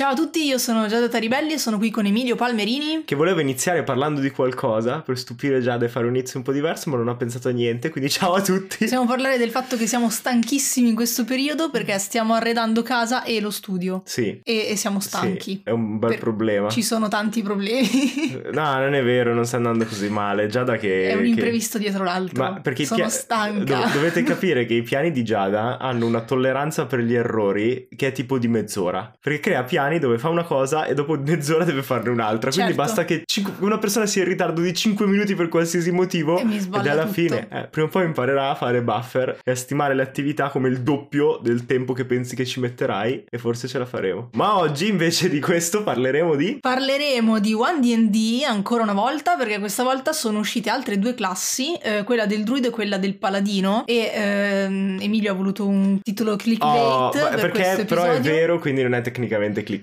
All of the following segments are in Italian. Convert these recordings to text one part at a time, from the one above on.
Ciao a tutti, io sono Giada Taribelli e sono qui con Emilio Palmerini. Che voleva iniziare parlando di qualcosa per stupire Giada e fare un inizio un po' diverso, ma non ha pensato a niente, quindi ciao a tutti. Possiamo parlare del fatto che siamo stanchissimi in questo periodo perché stiamo arredando casa e lo studio. Sì. E, e siamo stanchi. Sì, è un bel Per- problema. Ci sono tanti problemi. No, non è vero, non sta andando così male. Giada che... è un che- imprevisto dietro l'altro. Ma perché sono pia- stanca. dov- dovete capire che i piani di Giada hanno una tolleranza per gli errori che è tipo di mezz'ora. Perché crea piani dove fa una cosa e dopo mezz'ora deve farne un'altra. Quindi Certo. basta che cinque- una persona sia in ritardo di 5 minuti per qualsiasi motivo. E ed alla tutto. fine, eh, prima o poi imparerà a fare buffer e a stimare le attività come il doppio del tempo che pensi che ci metterai. E forse ce la faremo. Ma oggi invece di questo parleremo di. Parleremo di One D&D ancora una volta perché questa volta sono uscite altre due classi, eh, quella del druido e quella del paladino e ehm, Emilio ha voluto un titolo clickbait Oh, per perché però è vero, quindi non è tecnicamente clickbait,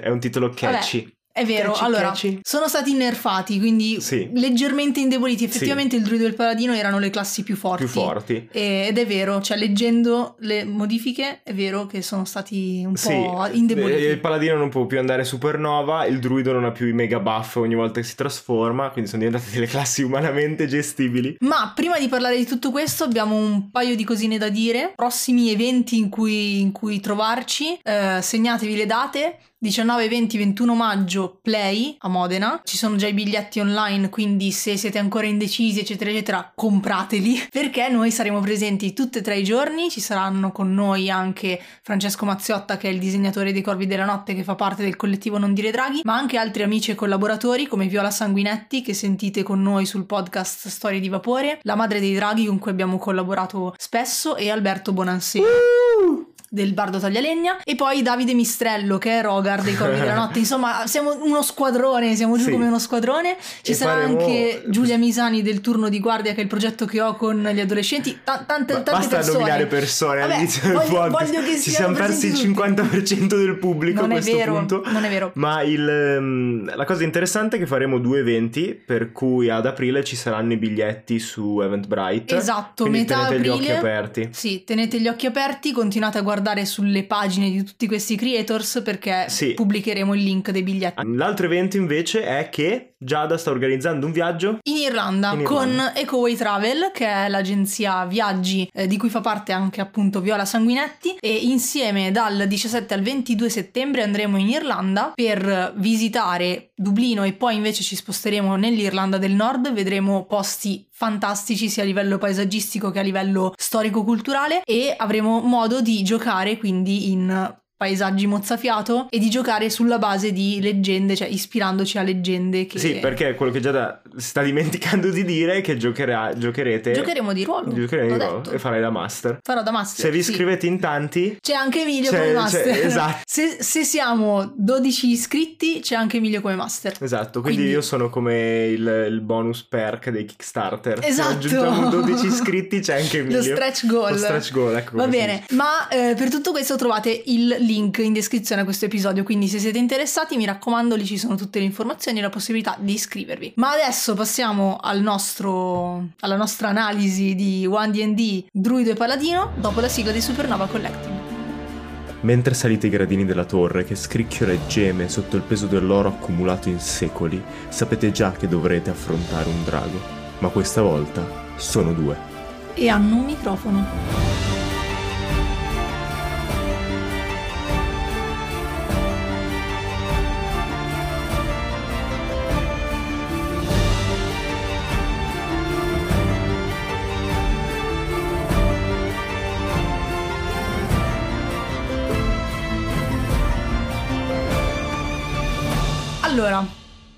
è un titolo catchy. È vero, Catchy, allora catchy. sono stati nerfati, quindi Sì. leggermente indeboliti. Effettivamente il druido e il paladino erano le classi più forti. Più forti. Ed è vero, cioè leggendo le modifiche è vero che sono stati un Sì, po' indeboliti. eh, il paladino non può più andare supernova, il druido non ha più i mega buff ogni volta che si trasforma, quindi sono diventate delle classi umanamente gestibili. Ma prima di parlare di tutto questo abbiamo un paio di cosine da dire. Prossimi eventi in cui, in cui trovarci, eh, segnatevi le date. 19, 20, 21 maggio Play a Modena. Ci sono già i biglietti online, quindi se siete ancora indecisi, eccetera, eccetera, comprateli. Perché noi saremo presenti tutti e tre i giorni. Ci saranno con noi anche Francesco Mazziotta, che è il disegnatore dei Corvi della Notte, che fa parte del collettivo Non Dire Draghi, ma anche altri amici e collaboratori come Viola Sanguinetti, che sentite con noi sul podcast Storie di Vapore, la madre dei draghi con cui abbiamo collaborato spesso, e Alberto Bonansè. Del Bardo Taglialegna e poi Davide Mistrello che è Rogar dei Corvi della Notte. Insomma, siamo uno squadrone, siamo giù Sì. come uno squadrone. Ci E sarà faremo- anche Giulia Misani del turno di guardia, che è il progetto che ho con gli adolescenti. Ta- tante, tante basta persone. nominare persone Vabbè, all'inizio del voglio- podcast. voglio che Ci siamo persi il presenti 50% del pubblico Non a questo vero, punto. non è vero. Ma il, ehm, la cosa interessante è che faremo due eventi, per cui ad aprile ci saranno i biglietti su Eventbrite. Esatto, Quindi metà tenete gli aprile. occhi aperti. Sì, tenete gli occhi aperti, continuate a guardare sulle pagine di tutti questi creators perché Sì. pubblicheremo il link dei biglietti. L'altro evento invece è che Giada sta organizzando un viaggio In Irlanda, In con Irlanda. Ecoway Travel, che è l'agenzia viaggi eh, di cui fa parte anche appunto Viola Sanguinetti, e insieme dal 17 al 22 settembre andremo in Irlanda per visitare Dublino e poi invece ci sposteremo nell'Irlanda del Nord, vedremo posti fantastici sia a livello paesaggistico che a livello storico-culturale e avremo modo di giocare quindi in paesaggi mozzafiato e di giocare sulla base di leggende, cioè ispirandoci a leggende che Sì, perché quello che Giada sta dimenticando di dire è che giocherà, giocherete. Giocheremo di ruolo. giocherete l'ho di ruolo detto. e farai la master. Farò da master. Se vi sì. iscrivete in tanti, C'è anche Emilio C'è- come master. esatto. Se, se siamo 12 iscritti, c'è anche Emilio come master. esatto, quindi, Quindi- io sono come il, il bonus perk dei Kickstarter. Se Esatto. raggiungiamo 12 iscritti c'è anche Emilio. Lo stretch goal. Lo stretch goal, ecco Va bene, ma eh, per tutto questo trovate il link in descrizione a questo episodio, quindi se siete interessati mi raccomando lì ci sono tutte le informazioni e la possibilità di iscrivervi. Ma adesso passiamo al nostro, alla nostra analisi di One D&D Druido e Paladino dopo la sigla di Supernova Collective. Mentre salite i gradini della torre che scricchiola e geme sotto il peso dell'oro accumulato in secoli, sapete già che dovrete affrontare un drago. Ma questa volta sono due. E hanno un microfono. Allora,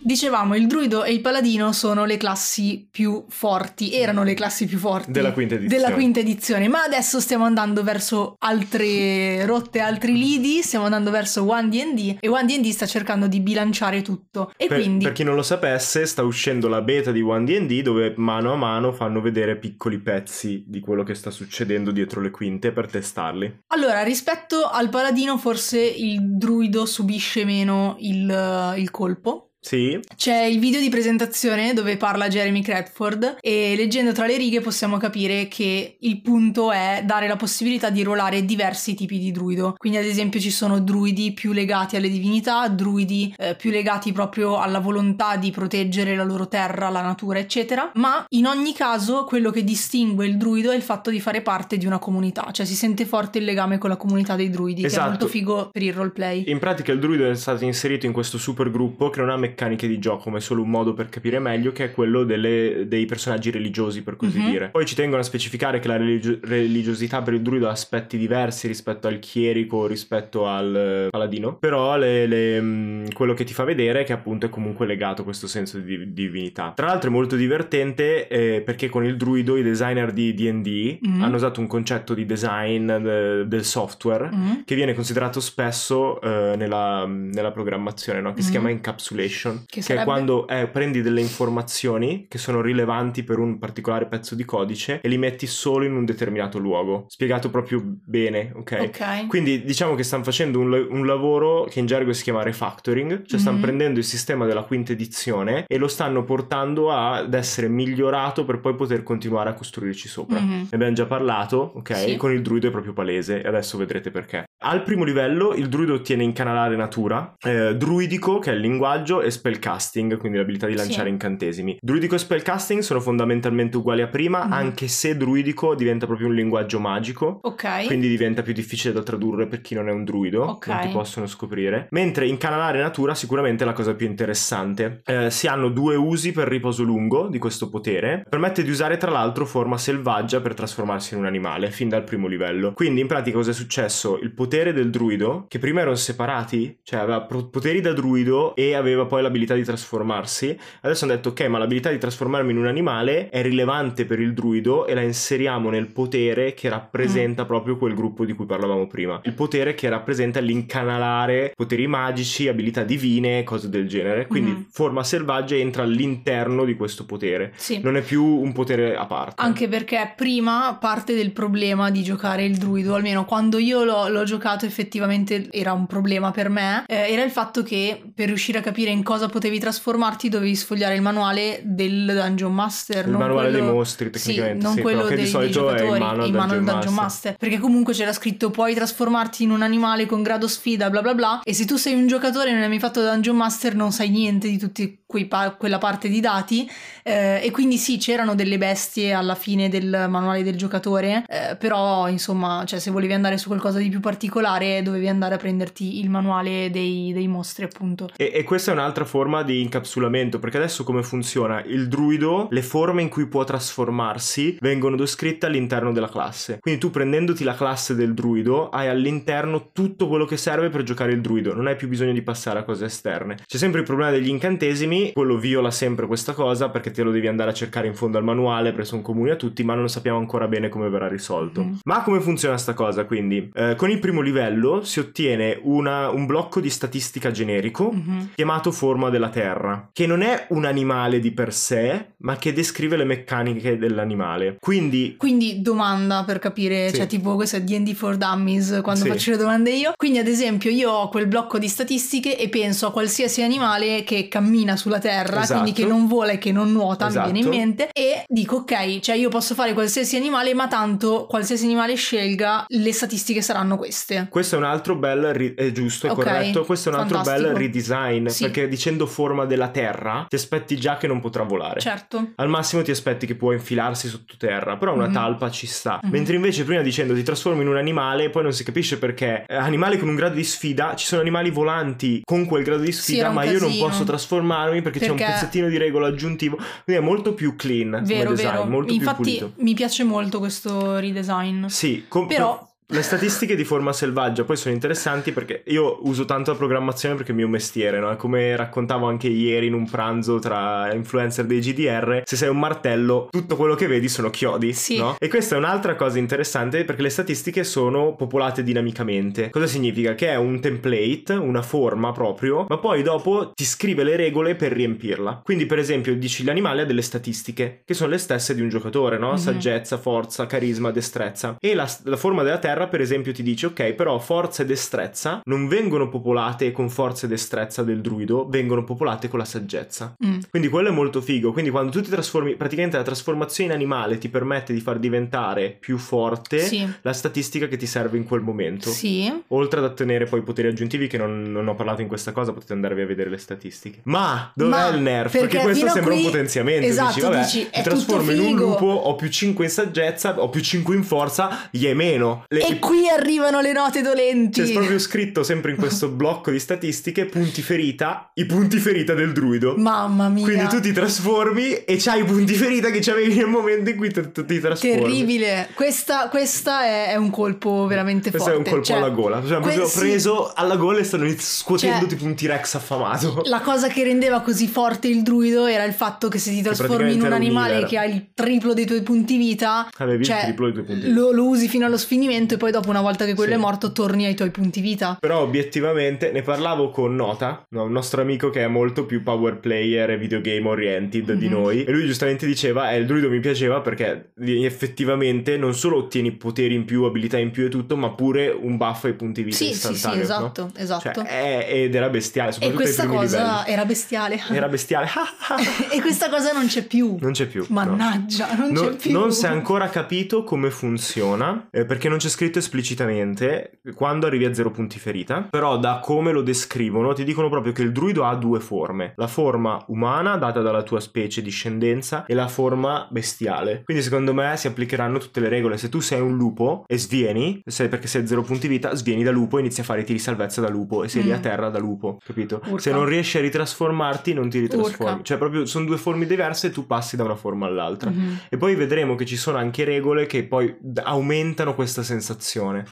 dicevamo, il druido e il paladino sono le classi più forti, erano le classi più forti Della quinta edizione. della quinta edizione, ma adesso stiamo andando verso altre rotte, altri lidi, stiamo andando verso One D&D e One D&D sta cercando di bilanciare tutto. E Per, quindi per chi non lo sapesse, sta uscendo la beta di One D&D dove mano a mano fanno vedere piccoli pezzi di quello che sta succedendo dietro le quinte per testarli. Allora, rispetto al paladino, forse il druido subisce meno il, il colpo. Sì. C'è il video di presentazione dove parla Jeremy Cradford e leggendo tra le righe possiamo capire che il punto è dare la possibilità di ruolare diversi tipi di druido. Quindi ad esempio ci sono druidi più legati alle divinità, druidi eh, più legati proprio alla volontà di proteggere la loro terra, la natura, eccetera. Ma in ogni caso quello che distingue il druido è il fatto di fare parte di una comunità, cioè si sente forte il legame con la comunità dei druidi, Esatto. che è molto figo per il roleplay. In pratica il druido è stato inserito in questo super gruppo che non ha meccaniche di gioco, ma è solo un modo per capire meglio, che è quello delle- dei personaggi religiosi, per così Mhm. dire. Poi ci tengono a specificare che la religio- religiosità per il druido ha aspetti diversi rispetto al chierico, rispetto al eh, paladino, però le- le, quello che ti fa vedere è che appunto è comunque legato a questo senso di di divinità. Tra l'altro è molto divertente eh, perché con il druido i designer di D&D Mhm. hanno usato un concetto di design eh, del software Mm. che viene considerato spesso eh, nella, nella programmazione, no? che si Mhm. chiama encapsulation, Che che, sarebbe? è quando eh, prendi delle informazioni che sono rilevanti per un particolare pezzo di codice e li metti solo in un determinato luogo, spiegato proprio bene, ok? Ok. Quindi diciamo che stanno facendo un, un lavoro che in gergo si chiama refactoring, cioè stanno Mhm. prendendo il sistema della quinta edizione e lo stanno portando ad essere migliorato per poi poter continuare a costruirci sopra. Mhm. Ne abbiamo già parlato, ok? Sì. Con il druido è proprio palese e adesso vedrete perché. Al primo livello il druido ottiene incanalare natura, eh, druidico che è il linguaggio e spellcasting, quindi l'abilità di lanciare Sì. incantesimi. Druidico e spellcasting sono fondamentalmente uguali a prima, Mhm. anche se druidico diventa proprio un linguaggio magico. Ok. Quindi diventa più difficile da tradurre per chi non è un druido, Ok. non ti possono scoprire. Mentre incanalare natura sicuramente è la cosa più interessante. Eh, si hanno due usi per riposo lungo di questo potere. Permette di usare tra l'altro forma selvaggia per trasformarsi in un animale, fin dal primo livello. Quindi in pratica cosa è successo? Il potere del druido, che prima erano separati, cioè aveva poteri da druido e aveva poi l'abilità di trasformarsi, adesso hanno detto ok ma l'abilità di trasformarmi in un animale è rilevante per il druido e la inseriamo nel potere che rappresenta proprio quel gruppo di cui parlavamo prima. Il potere che rappresenta l'incanalare poteri magici abilità divine cose del genere. Quindi Mhm. forma selvaggia entra all'interno di questo potere. Sì. non è più un potere a parte. Anche perché prima parte del problema di giocare il druido, almeno quando io l'ho, l'ho giocato effettivamente era un problema per me, eh, era il fatto che per riuscire a capire in cosa potevi trasformarti dovevi sfogliare il manuale del Dungeon Master. Il manuale quello- dei mostri, Sì, tecnicamente, non sì, quello che di dei, dei solito è in giocatori, mano in mano al Dungeon Master. Master. Perché comunque c'era scritto puoi trasformarti in un animale con grado sfida, bla bla bla. E se tu sei un giocatore e non hai mai fatto Dungeon Master, non sai niente di tutti pa- quella parte di dati. eh, e quindi sì, c'erano delle bestie alla fine del manuale del giocatore. eh, però, insomma, cioè, se volevi andare su qualcosa di più particolare, dovevi andare a prenderti il manuale dei, dei mostri, appunto. E, e questa è un'altra forma di incapsulamento, perché adesso come funziona? Il druido, le forme in cui può trasformarsi vengono descritte all'interno della classe. Quindi tu prendendoti la classe del druido, hai all'interno tutto quello che serve per giocare il druido, non hai più bisogno di passare a cose esterne. C'è sempre il problema degli incantesimi, quello viola sempre questa cosa perché te lo devi andare a cercare in fondo al manuale, perché sono comuni a tutti, ma non sappiamo ancora bene come verrà risolto. Mhm. Ma come funziona sta cosa? Quindi, Eh, con il primo livello si ottiene una- un blocco di statistica generico Mhm. chiamato forma della terra, che non è un animale di per sé, ma che descrive le meccaniche dell'animale. Quindi Quindi domanda per capire, Sì. cioè tipo questo è D&D for Dummies quando Sì. faccio le domande io. Quindi ad esempio io ho quel blocco di statistiche e penso a qualsiasi animale che cammina sulla terra, Esatto. quindi che non vola e che non nuota, Esatto. mi viene in mente, e dico ok, cioè io posso fare qualsiasi animale, ma tanto qualsiasi animale scelga, le statistiche saranno queste. questo è un altro bel ri- è giusto, è Ok, corretto, questo è un altro fantastico. bel redesign, Sì. perché dicendo forma della terra ti aspetti già che non potrà volare. Certo. Al massimo ti aspetti che può infilarsi sottoterra, però una Mhm. talpa ci sta. Mhm. Mentre invece prima dicendo ti trasformi in un animale, poi non si capisce perché. Eh, animali con un grado di sfida, ci sono animali volanti con quel grado di Sì, sfida, un ma io non casino. posso trasformarmi perché, c'è Perché- un pezzettino di regola aggiuntivo. Quindi è molto più clean Vero, come design, vero. molto Infatti più pulito. mi piace molto questo redesign. Sì, com- Però- le statistiche di forma selvaggia poi sono interessanti perché io uso tanto la programmazione perché è il mio mestiere, no? Come raccontavo anche ieri in un pranzo tra influencer dei GDR, se sei un martello, tutto quello che vedi sono chiodi, Sì. no? E questa è un'altra cosa interessante perché le statistiche sono popolate dinamicamente. Cosa significa? Che è un template, una forma proprio, ma poi dopo ti scrive le regole per riempirla. Quindi, per esempio, dici l'animale ha delle statistiche che sono le stesse di un giocatore, no? Mhm. Saggezza, forza, carisma, destrezza. E la, la forma della terra terra, per esempio, ti dice ok, però forza e destrezza non vengono popolate con forza e destrezza del druido, vengono popolate con la saggezza. Mm. Quindi quello è molto figo. Quindi quando tu ti trasformi, praticamente la trasformazione in animale ti permette di far diventare più forte Sì. la statistica che ti serve in quel momento. Sì. Oltre ad ottenere poi poteri aggiuntivi, che non, non ho parlato in questa cosa, potete andarvi a vedere le statistiche. Ma dov'è Ma, il nerf? perché Perché, questo sembra qui- un potenziamento. esatto, dici, vabbè, dici, mi trasformo in un lupo, ho più 5 in saggezza, ho più 5 in forza, gli è meno. Le- E qui arrivano le note dolenti. c'è proprio scritto sempre in questo blocco di statistiche punti ferita, i punti ferita del druido. Mamma mia. Quindi tu ti trasformi e c'hai i punti ferita che c'avevi nel momento in cui ti, ti trasformi. Terribile. Questa, questa è, è un colpo veramente Questo è forte. un colpo Cioè, alla gola. Cioè, que- proprio sì. preso alla gola e stanno scuotendo Cioè, tipo un T-Rex affamato. La cosa che rendeva così forte il druido era il fatto che se ti trasformi in un un animale healer. che ha il triplo dei tuoi punti vita, Avevi cioè, il triplo dei tuoi punti. lo, lo usi fino allo sfinimento e poi dopo una volta che quello Sì. è morto torni ai tuoi punti vita. Però obiettivamente ne parlavo con Nota, no, un nostro amico che è molto più power player e videogame oriented di Mhm. noi. E lui giustamente diceva: Eh, il druido mi piaceva perché effettivamente non solo ottieni poteri in più, abilità in più e tutto, ma pure un buff ai punti vita Sì, sì, sì, istantaneo. no? esatto, esatto. Cioè, è- ed era bestiale, e soprattutto ai questa cosa livelli. era bestiale. Era bestiale. e questa cosa non c'è più. non c'è più. no. Mannaggia, non No- c'è più. non si è ancora capito come funziona, eh, perché non c'è scritto esplicitamente quando arrivi a zero punti ferita, però da come lo descrivono ti dicono proprio che il druido ha due forme, la forma umana data dalla tua specie discendenza e la forma bestiale. Quindi secondo me si applicheranno tutte le regole, se tu sei un lupo e svieni, se- perché sei a zero punti vita, svieni da lupo e inizi a fare i tiri salvezza da lupo e sei lì a Mm. terra da lupo, capito? Urca. Se non riesci a ritrasformarti non ti ritrasformi, Urca. cioè proprio sono due forme diverse e tu passi da una forma all'altra. Mhm. E poi vedremo che ci sono anche regole che poi aumentano questa sensazione.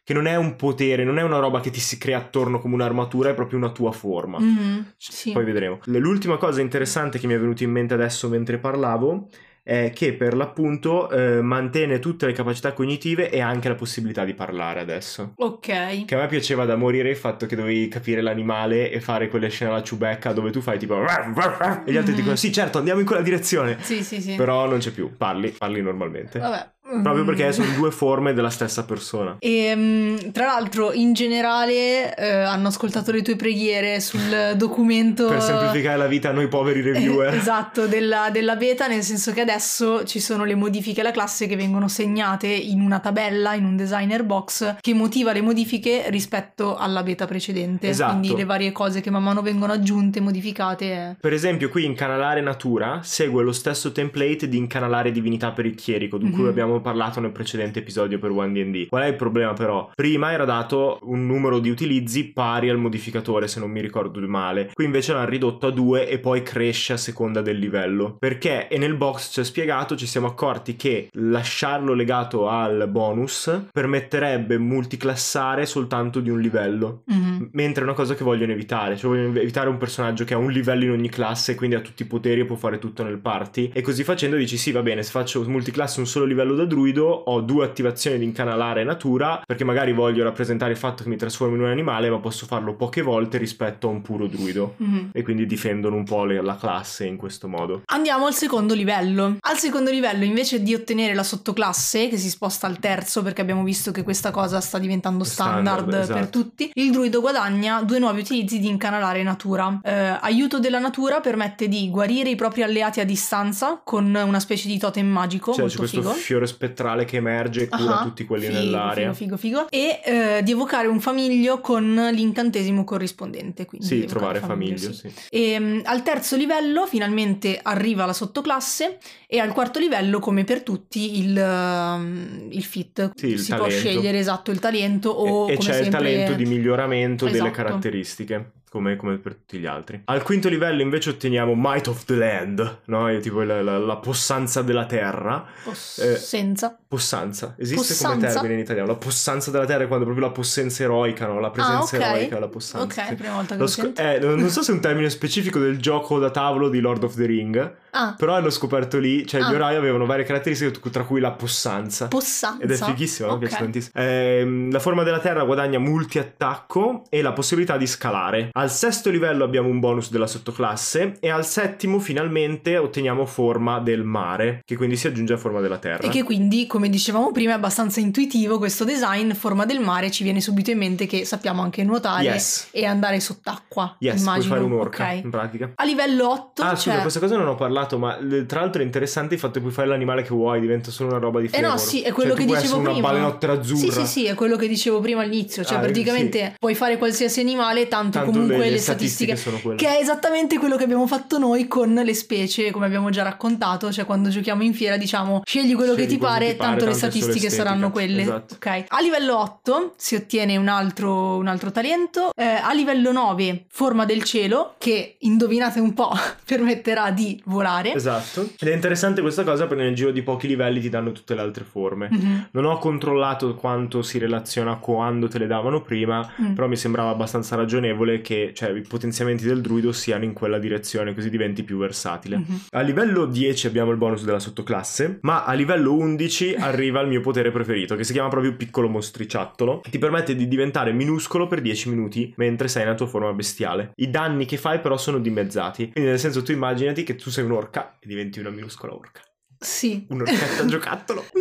Che non è un potere, non è una roba che ti si crea attorno come un'armatura, è proprio una tua forma. Mhm, Sì. Poi vedremo. L'ultima cosa interessante che mi è venuta in mente adesso mentre parlavo è che per l'appunto eh, mantiene tutte le capacità cognitive e anche la possibilità di parlare adesso. Ok. Che a me piaceva da morire il fatto che dovevi capire l'animale e fare quelle scene alla ciubecca dove tu fai tipo e gli altri Mhm. dicono sì certo andiamo in quella direzione. Sì, sì, sì. Però non c'è più, parli, parli normalmente. Vabbè. Proprio Mm. perché sono due forme della stessa persona. E mm, tra l'altro, in generale, eh, hanno ascoltato le tue preghiere sul documento. Per semplificare la vita a noi poveri reviewer. Eh, esatto, della, della beta, nel senso che adesso ci sono le modifiche alla classe che vengono segnate in una tabella, in un designer box, che motiva le modifiche rispetto alla beta precedente. Esatto. Quindi le varie cose che man mano vengono aggiunte, modificate. eh. Per esempio, qui incanalare natura segue lo stesso template di incanalare divinità per il chierico, di cui Mhm. abbiamo parlato nel precedente episodio per 1D&D. Qual è il problema però? Prima era dato un numero di utilizzi pari al modificatore, se non mi ricordo male. Qui invece l'hanno ridotto a due e poi cresce a seconda del livello. Perché? E nel box c'è spiegato, ci siamo accorti che lasciarlo legato al bonus permetterebbe multiclassare soltanto di un livello. Mhm. Mentre è una cosa che vogliono evitare, cioè vogliono evitare un personaggio che ha un livello in ogni classe, quindi ha tutti i poteri e può fare tutto nel party. E così facendo dici: sì, va bene, se faccio multiclasse un solo livello da druido, ho due attivazioni di incanalare natura, perché magari voglio rappresentare il fatto che mi trasformo in un animale, ma posso farlo poche volte rispetto a un puro druido. Mhm. E quindi difendono un po' le- la classe in questo modo. Andiamo al secondo livello. Al secondo livello, invece di ottenere la sottoclasse, che si sposta al terzo, perché abbiamo visto che questa cosa sta diventando standard, Standard, esatto. per tutti, il druido guadagna due nuovi utilizzi di incanalare natura. Eh, aiuto della natura permette di guarire i propri alleati a distanza con una specie di totem magico, Cioè, c'è molto questo figo. fiore spettrale che emerge e cura Ah, tutti quelli figo, nell'area. Figo, figo, figo. E eh, di evocare un famiglio con l'incantesimo corrispondente. Quindi Sì, trovare famiglio, famiglio, sì. sì. E, mm, al terzo livello finalmente arriva la sottoclasse e al quarto livello, come per tutti, il, um, il fit. Sì, il si può talento. scegliere esatto il talento o e, e c'è il sempre- talento di miglioramento delle Esatto. caratteristiche. Come, come per tutti gli altri. Al quinto livello invece otteniamo Might of the Land, no? È tipo la, la- la possanza della terra. Possenza. Possanza, esiste come Possanza? termine in italiano. La possanza della terra è quando proprio la possenza eroica, no? La presenza Ah, ok. eroica, la possanza. Ok, prima volta che Lo lo sento. eh, non so se è un termine specifico del gioco da tavolo di Lord of the Ring, Ah, però hanno scoperto lì, cioè gli Ah. eroi avevano varie caratteristiche, tra cui la possanza. possanza. Ed è fighissimo, mi Ok. piace tantissimo. Ehm, la forma della terra guadagna multi-attacco e la possibilità di scalare Al sesto livello abbiamo un bonus della sottoclasse e al settimo finalmente otteniamo forma del mare, che quindi si aggiunge a forma della terra. E che quindi, come dicevamo prima, è abbastanza intuitivo questo design, forma del mare, ci viene subito in mente che sappiamo anche nuotare Yes. e andare sott'acqua. Yes, immagino. puoi fare un'orca Ok. in pratica. A livello 8 Ah, c'è... scusa, questa cosa non ho parlato, ma tra l'altro è interessante il fatto che puoi fare l'animale che vuoi, diventa solo una roba di Eh flavor. no, sì, è quello Cioè, che dicevo prima. una balenottera azzurra. Sì, sì, sì, è quello che dicevo prima all'inizio. Cioè, Ah, praticamente puoi fare qualsiasi animale, tanto, Tanto comunque le- le, le statistiche statistiche. sono quelle. Che è esattamente quello che abbiamo fatto noi con le specie, come abbiamo già raccontato. Cioè, quando giochiamo in fiera, diciamo, scegli quello Scegli che ti quello pare, ti pare, tanto le tanto solo statistiche saranno quelle. Esatto. Ok. A livello 8 si ottiene un altro, un altro talento. Eh, a livello 9, forma del cielo, che indovinate un po', permetterà di volare. Esatto. Ed è interessante questa cosa perché nel giro di pochi livelli ti danno tutte le altre forme. Mhm. Non ho controllato quanto si relaziona a quando te le davano prima, Mm. però mi sembrava abbastanza ragionevole che cioè, i potenziamenti del druido siano in quella direzione, così diventi più versatile. Mhm. A livello 10 abbiamo il bonus della sottoclasse, ma a livello 11 arriva il mio potere preferito, che si chiama proprio piccolo mostriciattolo, ti permette di diventare minuscolo per 10 minuti mentre sei nella tua forma bestiale. I danni che fai però sono dimezzati, quindi nel senso tu immaginati che tu sei un'orca e diventi una minuscola orca. Sì. Un'orchetta giocattolo.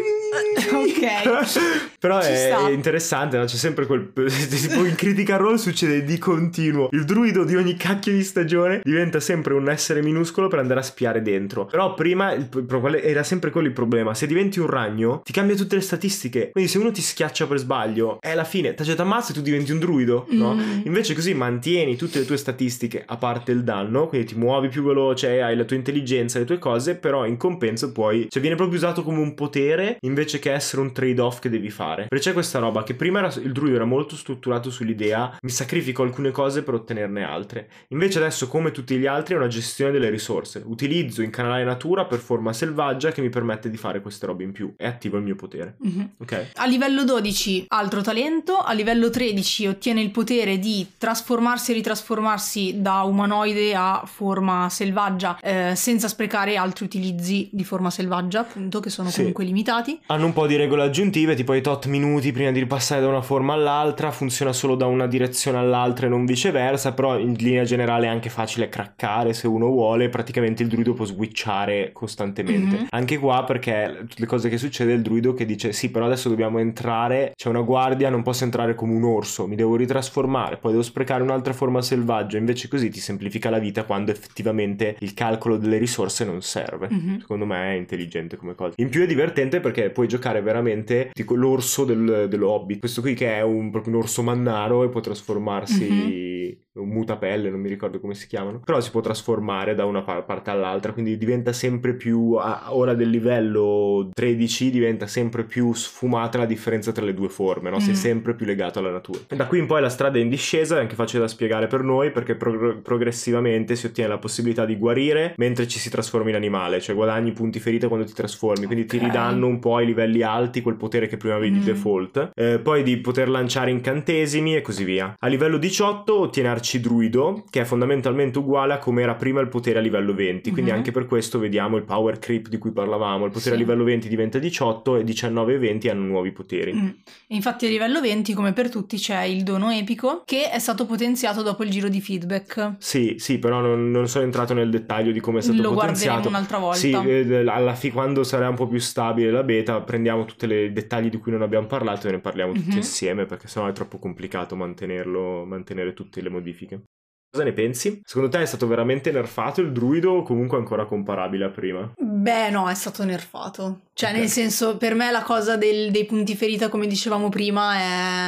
Ok. Però è sta. interessante, no? C'è sempre quel. tipo in Critical Role succede di continuo. Il druido di ogni cacchio di stagione diventa sempre un essere minuscolo per andare a spiare dentro. Però prima il- era sempre quello il problema. Se diventi un ragno, ti cambia tutte le statistiche. Quindi se uno ti schiaccia per sbaglio, è alla fine, ti ammazza e tu diventi un druido, no? Mm. Invece così mantieni tutte le tue statistiche a parte il danno, quindi ti muovi più veloce, hai la tua intelligenza, le tue cose, però in compenso poi, cioè viene proprio usato come un potere invece che essere un trade-off che devi fare. Perché c'è questa roba che prima era- il druido era molto strutturato sull'idea mi sacrifico alcune cose per ottenerne altre. Invece adesso come tutti gli altri è una gestione delle risorse. Utilizzo in canale natura per forma selvaggia che mi permette di fare queste robe in più e attivo il mio potere. Mhm. Ok? A livello 12 altro talento, a livello 13 ottiene il potere di trasformarsi e ritrasformarsi da umanoide a forma selvaggia eh, senza sprecare altri utilizzi di forma selvaggia, appunto, che sono Sì. comunque limitati. Hanno un po' di regole aggiuntive, tipo i tot minuti prima di ripassare da una forma all'altra, funziona solo da una direzione all'altra e non viceversa, però in linea generale è anche facile craccare se uno vuole, praticamente il druido può switchare costantemente. Mhm. Anche qua perché tutte le cose che succede il druido che dice sì, però adesso dobbiamo entrare, c'è una guardia, non posso entrare come un orso, mi devo ritrasformare, poi devo sprecare un'altra forma selvaggia, invece così ti semplifica la vita quando effettivamente il calcolo delle risorse non serve. Mhm. Secondo me è intelligente come cosa. In più è divertente perché puoi giocare veramente tipo l'orso del, dello Hobbit. Questo qui che è un, proprio un orso mannaro e può trasformarsi. Un mutapelle, non mi ricordo come si chiamano. Però si può trasformare da una par- parte all'altra. Quindi diventa sempre più. a- ora del livello 13 diventa sempre più sfumata la differenza tra le due forme. No? Sei Mm. sempre più legato alla natura. E da qui in poi la strada è in discesa. È anche facile da spiegare per noi perché progr- progressivamente si ottiene la possibilità di guarire mentre ci si trasforma in animale. Cioè guadagni punti ferita quando ti trasformi. Quindi ti Ok. ridanno un po' ai livelli alti quel potere che prima avevi di Mm. default. Eh, poi di poter lanciare incantesimi e così via. A livello 18 ottiene Arcidruido, che è fondamentalmente uguale a come era prima il potere a livello 20. Quindi Mhm. anche per questo vediamo il power creep di cui parlavamo. Il potere Sì. a livello 20 diventa 18 e 19 e 20 hanno nuovi poteri. Mm. Infatti a livello 20, come per tutti, c'è il dono epico che è stato potenziato dopo il giro di feedback. Sì, sì, però non, non sono entrato nel dettaglio di come è stato Lo potenziato. guarderemo un'altra volta. Sì, eh, alla fi- quando sarà un po' più stabile la beta, prendiamo tutti i dettagli di cui non abbiamo parlato e ne parliamo tutti Mhm. insieme, perché sennò è troppo complicato mantenerlo, mantenere tutte le modifiche. Cosa ne pensi? Secondo te è stato veramente nerfato il druido o comunque ancora comparabile a prima? Beh, no, è stato nerfato. Cioè, Ok. nel senso, per me la cosa del- dei punti ferita, come dicevamo prima,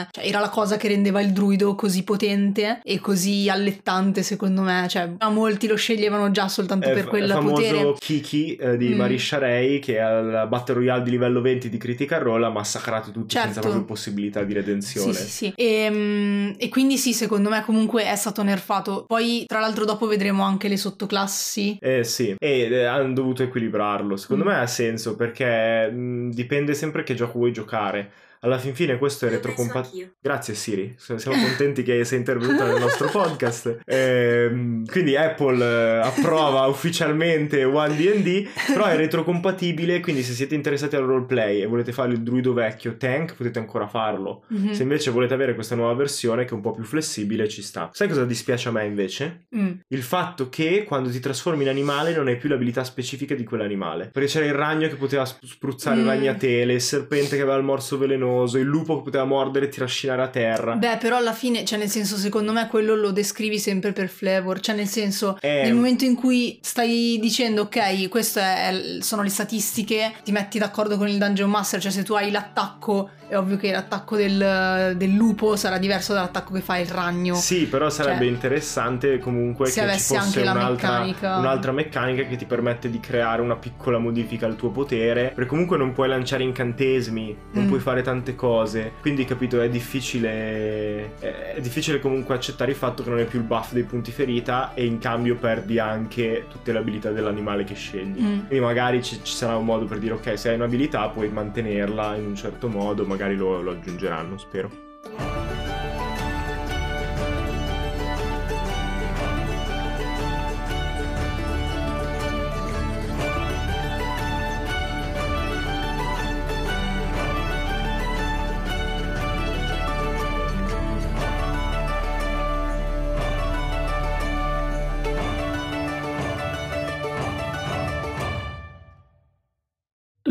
è... cioè, era la cosa che rendeva il druido così potente e così allettante, secondo me. Cioè, a molti lo sceglievano già soltanto È per fa- quel il famoso potere. Kiki eh, di Mm. Marisha Ray che al Battle Royale di livello 20 di Critical Role ha massacrato tutti senza Certo. proprio possibilità di redenzione. Sì, sì, sì. E, mm, e quindi sì, secondo me comunque è stato nerfato. Poi, tra l'altro, dopo vedremo anche le sottoclassi. Eh sì, e eh, hanno dovuto equilibrarlo. Secondo Mm. me ha senso perché mh, dipende sempre che gioco vuoi giocare. Alla fin fine questo è retrocompatibile. Grazie Siri, siamo contenti che sei intervenuta nel nostro podcast. Ehm, quindi Apple eh, approva ufficialmente One D&D, però è retrocompatibile, quindi se siete interessati al roleplay e volete fare il druido vecchio tank potete ancora farlo. Mhm. Se invece volete avere questa nuova versione che è un po' più flessibile ci sta. Sai cosa dispiace a me invece? Mm. Il fatto che quando ti trasformi in animale non hai più l'abilità specifica di quell'animale. Perché c'era il ragno che poteva sp- spruzzare Mm. ragnatele, il serpente che aveva il morso velenoso, il lupo che poteva mordere e trascinare a terra. Beh, però alla fine, cioè nel senso, secondo me quello lo descrivi sempre per flavor, cioè nel senso, Eh, nel momento in cui stai dicendo, ok, queste sono le statistiche, ti metti d'accordo con il Dungeon Master, cioè se tu hai l'attacco, è ovvio che l'attacco del, del lupo sarà diverso dall'attacco che fa il ragno. Sì, però sarebbe Cioè, interessante comunque se che ci fosse un'altra, meccanica. un'altra meccanica che ti permette di creare una piccola modifica al tuo potere. Perché comunque non puoi lanciare incantesimi, non Mm. puoi fare tante cose. Quindi, capito, è difficile. È è difficile comunque accettare il fatto che non hai più il buff dei punti ferita e in cambio perdi anche tutte le abilità dell'animale che scegli. Mm. Quindi magari ci, ci sarà un modo per dire ok, se hai un'abilità puoi mantenerla in un certo modo, magari lo, lo aggiungeranno, spero.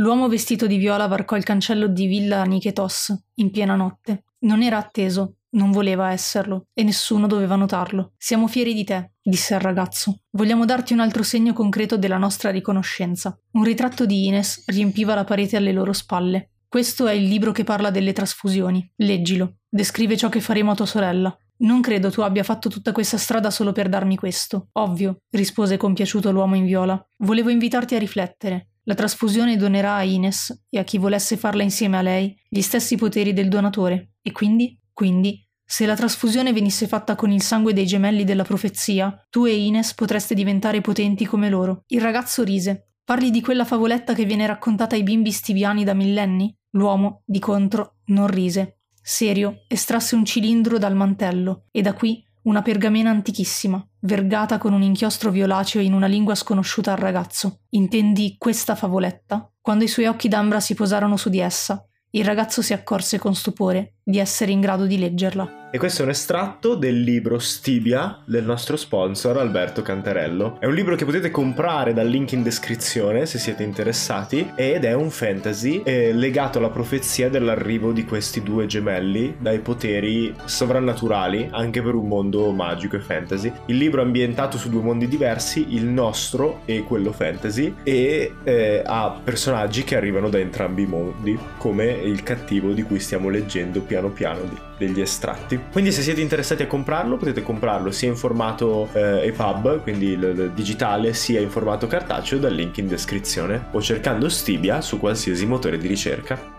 L'uomo vestito di viola varcò il cancello di Villa Niketos in piena notte. Non era atteso, non voleva esserlo, e nessuno doveva notarlo. Siamo fieri di te, disse il ragazzo. Vogliamo darti un altro segno concreto della nostra riconoscenza. Un ritratto di Ines riempiva la parete alle loro spalle. Questo è il libro che parla delle trasfusioni. Leggilo. Descrive ciò che faremo a tua sorella. Non credo tu abbia fatto tutta questa strada solo per darmi questo. Ovvio, rispose compiaciuto l'uomo in viola. Volevo invitarti a riflettere. La trasfusione donerà a Ines e a chi volesse farla insieme a lei gli stessi poteri del donatore. E quindi? Quindi, se la trasfusione venisse fatta con il sangue dei gemelli della profezia, tu e Ines potreste diventare potenti come loro. Il ragazzo rise. Parli di quella favoletta che viene raccontata ai bimbi stiviani da millenni? L'uomo, di contro, non rise. Serio, estrasse un cilindro dal mantello e da qui una pergamena antichissima, vergata con un inchiostro violaceo in una lingua sconosciuta al ragazzo. Intendi questa favoletta? Quando i suoi occhi d'ambra si posarono su di essa, il ragazzo si accorse con stupore di essere in grado di leggerla. E questo è un estratto del libro Stibia del nostro sponsor Alberto Cantarello. È un libro che potete comprare dal link in descrizione se siete interessati ed è un fantasy eh, legato alla profezia dell'arrivo di questi due gemelli dai poteri sovrannaturali anche per un mondo magico e fantasy. Il libro è ambientato su due mondi diversi, il nostro e quello fantasy, e eh, ha personaggi che arrivano da entrambi i mondi, come il cattivo di cui stiamo leggendo piano piano di- degli estratti. Quindi se siete interessati a comprarlo potete comprarlo sia in formato eh, EPUB, quindi il, il digitale, sia in formato cartaceo dal link in descrizione o cercando Stibia su qualsiasi motore di ricerca.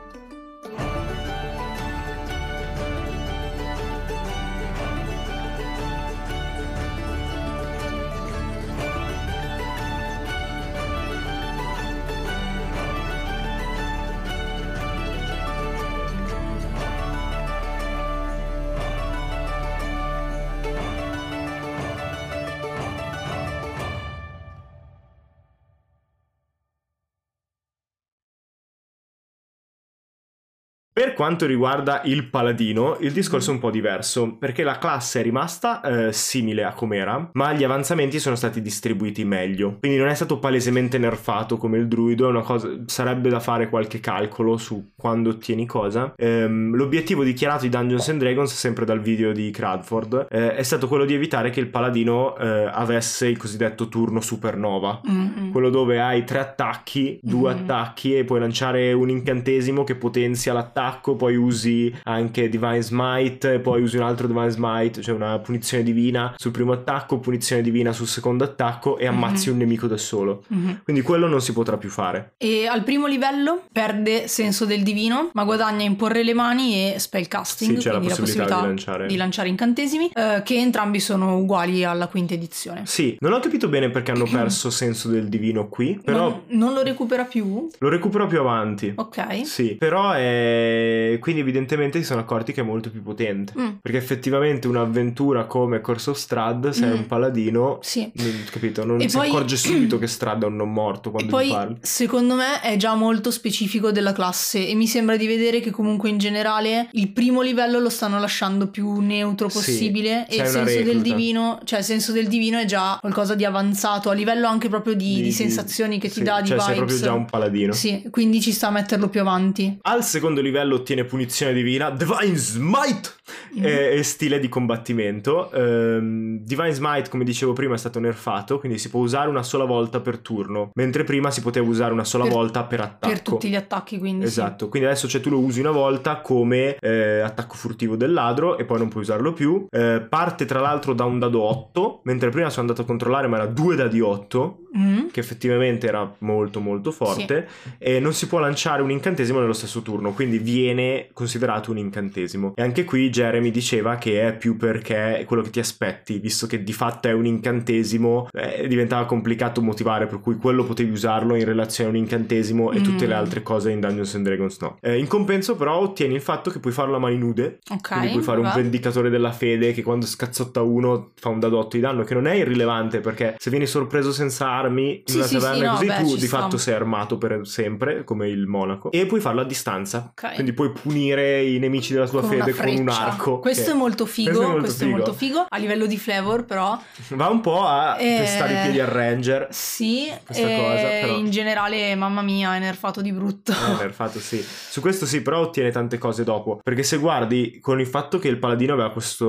Per quanto riguarda il paladino, il discorso è un po' diverso, perché la classe è rimasta eh, simile a com'era, ma gli avanzamenti sono stati distribuiti meglio. Quindi non è stato palesemente nerfato come il druido, cosa, sarebbe da fare qualche calcolo su quando ottieni cosa. Ehm, l'obiettivo dichiarato di Dungeons and Dragons, sempre dal video di Cradford, eh, è stato quello di evitare che il paladino eh, avesse il cosiddetto turno supernova. Mm-mm. Quello dove hai tre attacchi, due Mhm. attacchi e puoi lanciare un incantesimo che potenzia l'attacco, poi usi anche Divine Smite, poi usi un altro Divine Smite, cioè una punizione divina sul primo attacco, punizione divina sul secondo attacco e ammazzi Mhm. un nemico da solo. Mhm. Quindi quello non si potrà più fare. E al primo livello perde senso del divino, ma guadagna imporre le mani e spellcasting, Sì, c'è la quindi possibilità di lanciare. di lanciare incantesimi, eh, che entrambi sono uguali alla quinta edizione. Sì, non ho capito bene perché hanno perso senso del divino qui, però Non, non lo recupera più? lo recupero più avanti. Ok. Sì, però è E quindi evidentemente si sono accorti che è molto più potente. Mm. Perché effettivamente un'avventura come Corso Strad, se è Mm. un paladino, Sì. non- capito, non E si poi- accorge subito che Strad è un non morto E quando poi, parli. secondo me, è già molto specifico della classe e mi sembra di vedere che comunque in generale il primo livello lo stanno lasciando più neutro Sì, possibile e c'è il senso del divino, cioè il senso del divino è già qualcosa di avanzato a livello anche proprio di, di sensazioni che ti sì, dà, di cioè vibes. sei proprio già un paladino. Sì, quindi ci sta a metterlo più avanti. Al secondo livello ottiene punizione divina, Divine Smite Mm. e, e stile di combattimento. Ehm, Divine Smite, come dicevo prima, è stato nerfato, quindi si può usare una sola volta per turno, mentre prima si poteva usare una sola Per- volta per attacco. Per tutti gli attacchi, quindi sì. Esatto, quindi adesso cioè, tu lo usi una volta come eh, attacco furtivo del ladro e poi non puoi usarlo più. Eh, parte tra l'altro da un dado 8, mentre prima sono andato a controllare ma era due dadi 8, Mm. che effettivamente era molto molto forte, e non si può lanciare un incantesimo nello stesso turno, quindi viene considerato un incantesimo. E anche qui Jeremy diceva che è più perché è quello che ti aspetti, visto che di fatto è un incantesimo, eh, diventava complicato motivare, per cui quello potevi usarlo in relazione a un incantesimo e tutte le Mm. altre cose in Dungeons and Dragons no. Eh, in compenso però ottieni il fatto che puoi farlo a mani nude, Ok. quindi puoi fare un va. vendicatore della fede che quando scazzotta uno fa un dado 8 di danno, che non è irrilevante perché se vieni sorpreso senza armi in Sì, una sì, sì, taverna no, così beh, tu ci di sta. fatto sei armato per sempre, come il monaco, e puoi farlo a distanza. Ok. Quindi puoi punire i nemici della tua Con fede con un freccia. arco. Questo è molto figo. questo Questo è è molto molto, figo. A livello di flavor, però, Va un po' a Eh, pestare i piedi al ranger. sì. Questa e cosa, però. in generale, mamma mia, è nerfato di brutto. Eh, nerfato, sì. Su questo sì, però ottiene tante cose dopo. Perché se guardi con il fatto che il paladino aveva questa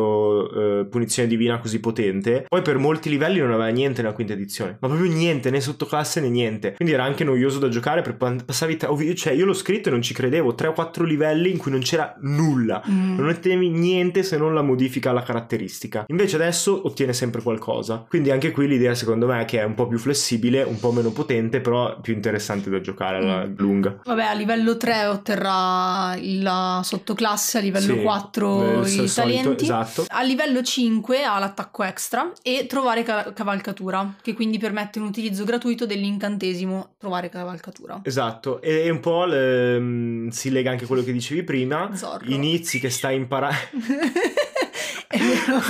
punizione divina così potente, poi per molti livelli non aveva niente nella quinta edizione. Ma proprio niente, né sottoclasse né niente. Quindi era anche noioso da giocare perché pa- passavi. tre- ovvi- cioè, io l'ho scritto e non ci credevo. 3 o 4 livelli in cui non c'era nulla. Mm. Non ottenevi niente se non la modifica alla caratteristica. Invece adesso ottiene sempre qualcosa. Quindi anche qui l'idea secondo me è che è un po' più flessibile, un po' meno potente, però più interessante da giocare alla Mm. lunga. Vabbè, a livello 3 otterrà la sottoclasse, a livello Sì, 4 il i solito- talenti. esatto. A livello 5 ha l'attacco extra e trovare ca- cavalcatura, che quindi permette un utilizzo gratuito dell'incantesimo trovare cavalcatura. Esatto, e e un po' le- si lega anche a quello che dicevi prima. Zorro. Inizi che stai imparando. È vero.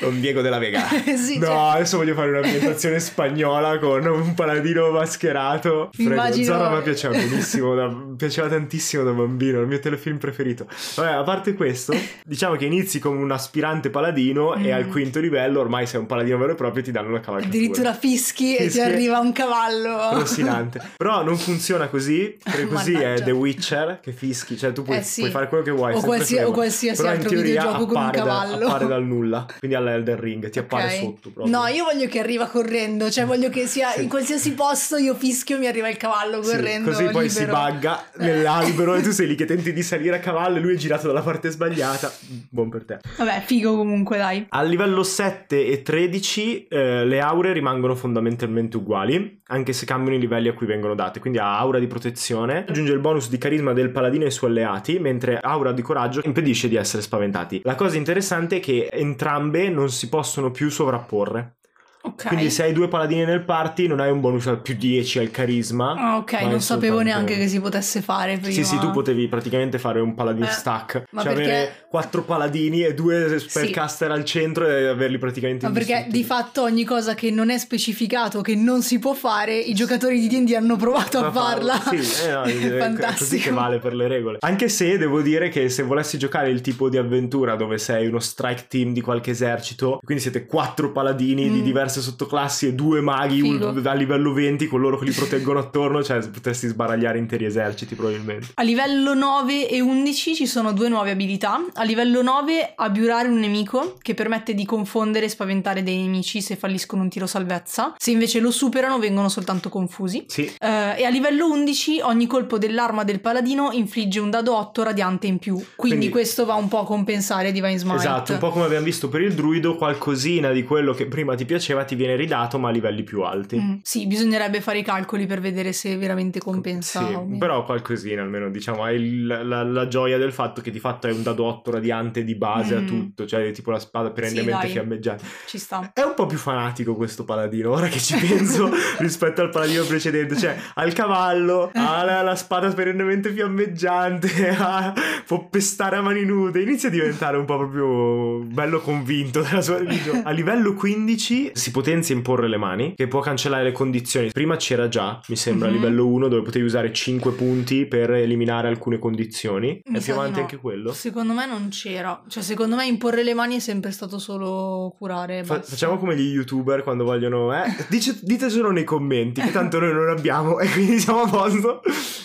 Don Diego della Vega. Sì, no, cioè- adesso voglio fare un'ambientazione spagnola con un paladino mascherato. Mi Prego, immagino- Zorro a me piaceva benissimo, da- mi piaceva tantissimo da bambino, è il mio telefilm preferito. Vabbè, a parte questo, diciamo che inizi come un aspirante paladino e Mm. al quinto livello ormai sei un paladino vero e proprio e ti danno una cavalcatura. Addirittura fischi, e ti Fischi. arriva un cavallo. Allucinante. Però non funziona così, perché così è. The Witcher che fischi, cioè tu puoi, Eh sì. puoi fare quello che vuoi. O qualsi- o qualsiasi Però altro videogioco con un appare da- cavallo. appare dal nulla, quindi all'Elden Ring ti appare Ok. sotto proprio. No, io voglio che arriva correndo, cioè voglio che sia Sì. in qualsiasi posto io fischio mi arriva il cavallo Sì, correndo così poi si bugga nell'albero e tu sei lì che tenti di salire a cavallo e lui è girato dalla parte sbagliata. Buon per te. Vabbè, figo comunque, dai. A livello 7 e 13 eh, le aure rimangono fondamentalmente uguali, anche se cambiano i livelli a cui vengono date. Quindi ha aura di protezione, aggiunge il bonus di carisma del paladino ai suoi alleati, mentre aura di coraggio impedisce di essere spaventati. La cosa interessante è che entrambe non si possono più sovrapporre. Ok. Quindi se hai due paladini nel party non hai un bonus al più 10 al carisma. Ah, ok, non sapevo soltanto- neanche che si potesse fare prima. Sì, sì, tu potevi praticamente fare un paladin Eh, stack. cioè perché- avere quattro paladini e due spellcaster al centro e averli praticamente Ma perché di fatto ogni cosa che non è specificato, che non si può fare, i giocatori di D&D hanno provato a farla. Sì, eh, no, è così Fantastico. che vale per le regole. Anche se devo dire che se volessi giocare il tipo di avventura dove sei uno strike team di qualche esercito, quindi siete quattro paladini di Mm. Diverse sottoclassi e due maghi un- a livello 20 con loro che li proteggono attorno, cioè potresti sbaragliare interi eserciti probabilmente. A livello 9 e 11 ci sono due nuove abilità. A livello 9 abbiurare un nemico che permette di confondere e spaventare dei nemici se falliscono un tiro salvezza. Se invece lo superano vengono soltanto confusi. Sì, Eh, e a livello 11 ogni colpo dell'arma del paladino infligge un dado 8 radiante in più. Quindi, Quindi- questo va un po' a compensare Divine Smite. Esatto, un po' come abbiamo visto per il druido, qualcosina di quello che prima ti piaceva sistema ti viene ridato ma a livelli più alti. Mm, Sì, bisognerebbe fare i calcoli per vedere se veramente compensa. Sì, però qualcosina almeno diciamo hai il- la, la gioia del fatto che di fatto hai un dado 8 radiante di base a Mm. tutto, cioè tipo la spada perennemente dai. fiammeggiante. Ci sta. È un po' più fanatico questo paladino, ora che ci penso rispetto al paladino precedente, cioè ha il cavallo, ha la, la spada perennemente fiammeggiante, ha- può pestare a mani nude, inizia a diventare un po' proprio bello convinto della sua religione. A livello 15 si potenzia imporre le mani, che può cancellare le condizioni. Prima c'era già, mi sembra, a Mhm. livello 1 dove potevi usare 5 punti per eliminare alcune condizioni. Mi è più avanti no. anche quello. Secondo me non c'era. Cioè, secondo me imporre le mani è sempre stato solo curare. Fa- facciamo come gli youtuber quando vogliono, eh, dice- ditecelo nei commenti, che tanto noi non abbiamo e quindi siamo a posto.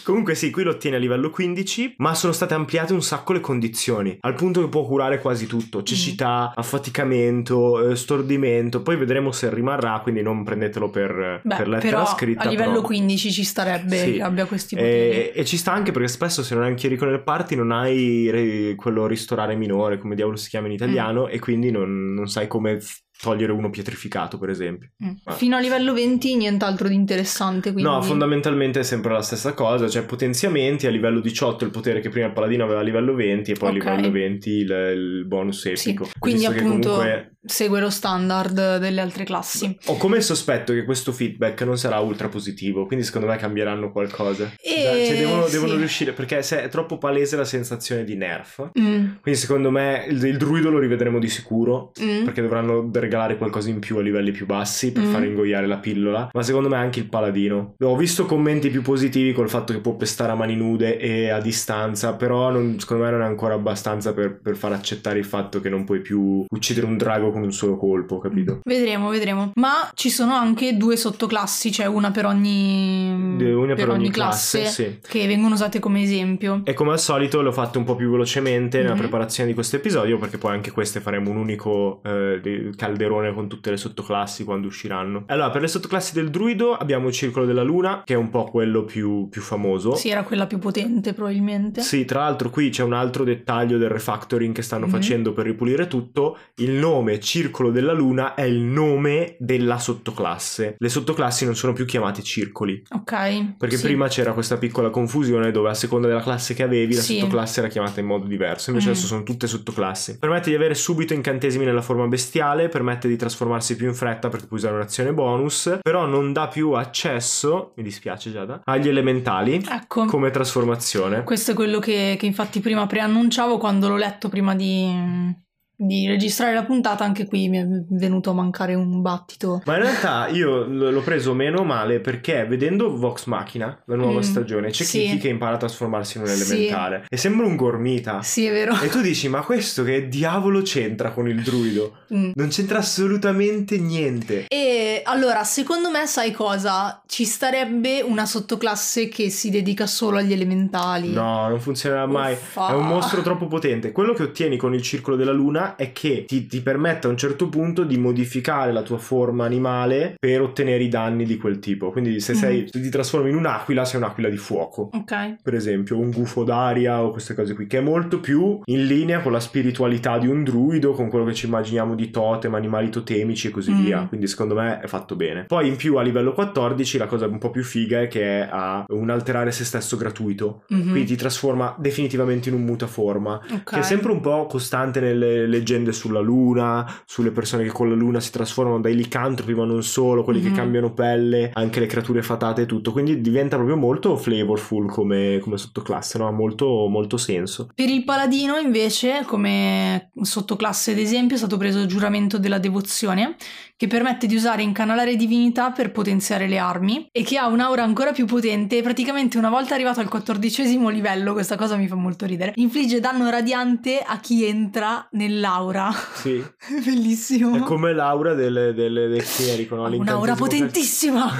Comunque sì, qui lo ottieni a livello 15, ma sono state ampliate un sacco le condizioni, al punto che può curare quasi tutto, cecità, affaticamento, eh, stordimento, poi vedremo se rimarrà, quindi non prendetelo per, Beh, per lettera però scritta. a livello però- 15 ci starebbe Sì. che abbia questi poteri. e, e ci sta anche perché spesso se non hai un chierico nel party non hai re- quello ristorare minore, come diavolo si chiama in italiano, e quindi non, non sai come togliere uno pietrificato, per esempio. Mm. Fino a livello 20 nient'altro di interessante. Quindi... No, fondamentalmente è sempre la stessa cosa, cioè potenziamenti a livello 18 il potere che prima il paladino aveva a livello 20 e poi Ok. a livello 20 il, il bonus Sì, epico. quindi Visto che appunto comunque segue lo standard delle altre classi. ho come sospetto che questo feedback non sarà ultra positivo, quindi secondo me cambieranno qualcosa. E- Cioè, devono, sì. devono riuscire, perché se è troppo palese la sensazione di nerf. Mm, Quindi secondo me il, il druido lo rivedremo di sicuro. mm. Perché dovranno regalare qualcosa in più a livelli più bassi per Mm. far ingoiare la pillola. Ma secondo me anche il paladino. Ho visto commenti più positivi col fatto che può pestare a mani nude e a distanza. Però non- secondo me non è ancora abbastanza per, per far accettare il fatto che non puoi più uccidere un drago con un solo colpo, capito? Vedremo, vedremo. Ma ci sono anche due sottoclassi, cioè una per ogni, De- una per ogni classe, sì. che vengono usate come esempio. E come al solito l'ho fatto un po' più velocemente nella Mhm. preparazione di questo episodio perché poi anche queste faremo un unico eh, calderone con tutte le sottoclassi quando usciranno. Allora, per le sottoclassi del druido abbiamo il circolo della luna, che è un po' quello più, più famoso. Sì, era quella più potente probabilmente. Sì, tra l'altro qui c'è un altro dettaglio del refactoring che stanno Mhm. facendo per ripulire tutto. Il nome Circolo della Luna è il nome della sottoclasse. Le sottoclassi non sono più chiamate circoli. Ok. Perché sì. prima c'era questa piccola confusione dove a seconda della classe che avevi la Sì. sottoclasse era chiamata in modo diverso, invece Mm. adesso sono tutte sottoclassi. Permette di avere subito incantesimi nella forma bestiale, permette di trasformarsi più in fretta perché puoi usare un'azione bonus, però non dà più accesso, mi dispiace Giada, agli elementali Ecco. come trasformazione. Questo è quello che, che infatti prima preannunciavo quando l'ho letto prima di, di registrare la puntata. Anche qui mi è venuto a mancare un battito. Ma in realtà io l- l'ho preso meno male perché vedendo Vox Machina, la nuova Mm, stagione, c'è sì. Kiki che impara a trasformarsi in un Sì. elementare e sembra un gormita. Sì, è vero. E tu dici, ma questo che diavolo c'entra con il druido? Mm. Non c'entra assolutamente niente. E allora, secondo me, sai cosa? Ci starebbe una sottoclasse che si dedica solo agli elementali. No, non funzionerà mai. Uffa. È un mostro troppo potente. Quello che ottieni con il circolo della luna è che ti, ti permette a un certo punto di modificare la tua forma animale per ottenere i danni di quel tipo. Quindi se, sei, Mhm. se ti trasformi in un'aquila, sei un'aquila di fuoco. Ok. Per esempio, un gufo d'aria o queste cose qui, che è molto più in linea con la spiritualità di un druido, con quello che ci immaginiamo di totem, animali totemici e così Mm. via. Quindi, secondo me è fatto bene. Poi, in più, a livello 14, la cosa un po' più figa è che ha un alterare se stesso gratuito. Mhm. Quindi ti trasforma definitivamente in un mutaforma. Ok. Che è sempre un po' costante nelle leggende sulla luna, sulle persone che con la luna si trasformano dai licantropi, ma non solo, quelli Mhm. che cambiano pelle, anche le creature fatate e tutto. Quindi diventa proprio molto flavorful come, come sottoclasse, no? Ha molto, molto senso. Per il paladino, invece, come sottoclasse ad esempio, è stato preso il giuramento della devozione, che permette di usare incanalare divinità per potenziare le armi e che ha un'aura ancora più potente. Praticamente, una volta arrivato al quattordicesimo livello, questa cosa mi fa molto ridere, infligge danno radiante a chi entra nell'aura. Sì, Bellissimo. è come l'aura delle, delle, del chierico, no? Un'aura potentissima.